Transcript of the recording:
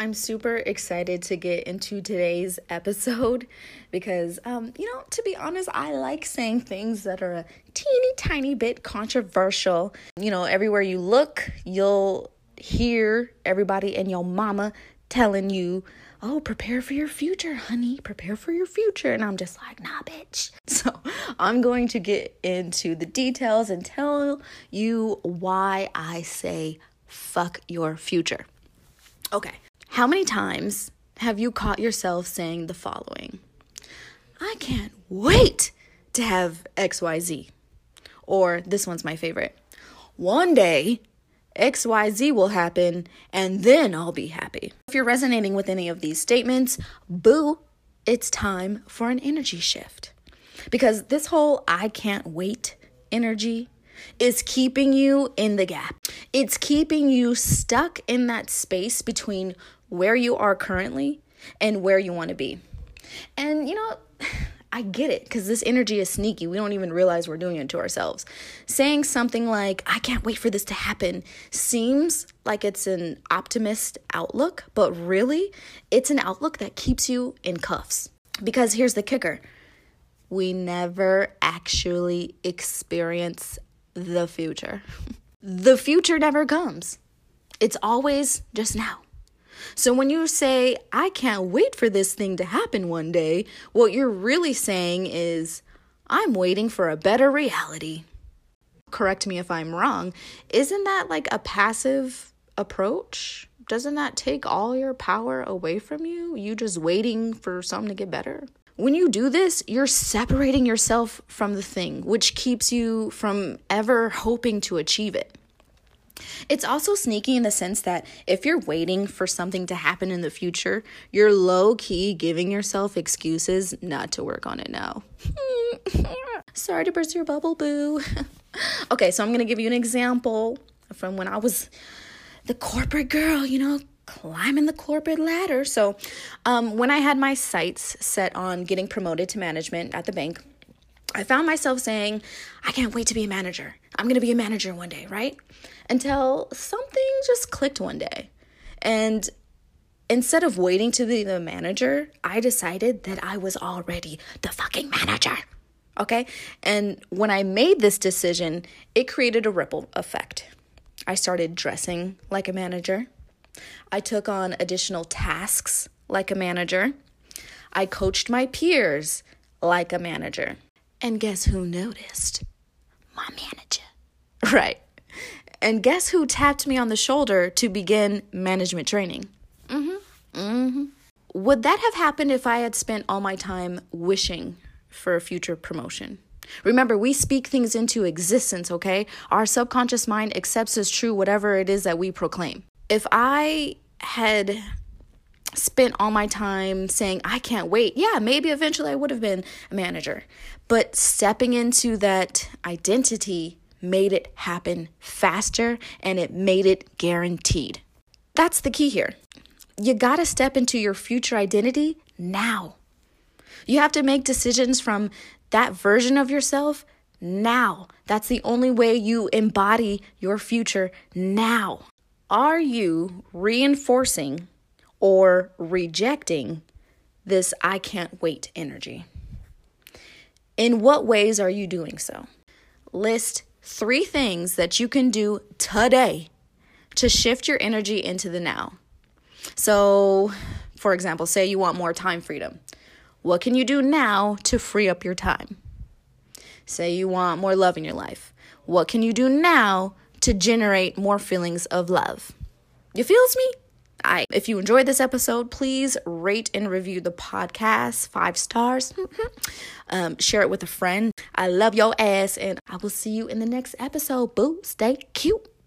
I'm super excited to get into today's episode because, um, you know, to be honest, I like saying things that are a teeny tiny bit controversial. You know, everywhere you look, you'll hear everybody and your mama telling you, oh, prepare for your future, honey, prepare for your future. And I'm just like, nah, bitch. So I'm going to get into the details and tell you why I say fuck your future. Okay. How many times have you caught yourself saying the following? I can't wait to have XYZ. Or this one's my favorite. One day, XYZ will happen and then I'll be happy. If you're resonating with any of these statements, boo, it's time for an energy shift. Because this whole I can't wait energy is keeping you in the gap. It's keeping you stuck in that space between where you are currently and where you want to be. And you know, I get it because this energy is sneaky. We don't even realize we're doing it to ourselves. Saying something like, I can't wait for this to happen, seems like it's an optimist outlook, but really, it's an outlook that keeps you in cuffs. Because here's the kicker we never actually experience the future. the future never comes, it's always just now. So when you say, I can't wait for this thing to happen one day, what you're really saying is, I'm waiting for a better reality. Correct me if I'm wrong. Isn't that like a passive approach? Doesn't that take all your power away from you? You just waiting for something to get better? When you do this, you're separating yourself from the thing, which keeps you from ever hoping to achieve it. It's also sneaky in the sense that if you're waiting for something to happen in the future, you're low key giving yourself excuses not to work on it now. Sorry to burst your bubble, boo. okay, so I'm gonna give you an example from when I was the corporate girl, you know, climbing the corporate ladder. So, um, when I had my sights set on getting promoted to management at the bank, I found myself saying, I can't wait to be a manager. I'm going to be a manager one day, right? Until something just clicked one day. And instead of waiting to be the manager, I decided that I was already the fucking manager. Okay? And when I made this decision, it created a ripple effect. I started dressing like a manager. I took on additional tasks like a manager. I coached my peers like a manager. And guess who noticed? My manager. Right. And guess who tapped me on the shoulder to begin management training? Mm hmm. Mm hmm. Would that have happened if I had spent all my time wishing for a future promotion? Remember, we speak things into existence, okay? Our subconscious mind accepts as true whatever it is that we proclaim. If I had spent all my time saying, I can't wait. Yeah, maybe eventually I would have been a manager. But stepping into that identity made it happen faster and it made it guaranteed. That's the key here. You got to step into your future identity now. You have to make decisions from that version of yourself now. That's the only way you embody your future now. Are you reinforcing or rejecting this I can't wait energy. In what ways are you doing so? List three things that you can do today to shift your energy into the now. So, for example, say you want more time freedom. What can you do now to free up your time? Say you want more love in your life. What can you do now to generate more feelings of love? You feels me? I, if you enjoyed this episode, please rate and review the podcast five stars. um, share it with a friend. I love your ass, and I will see you in the next episode. Boo, stay cute.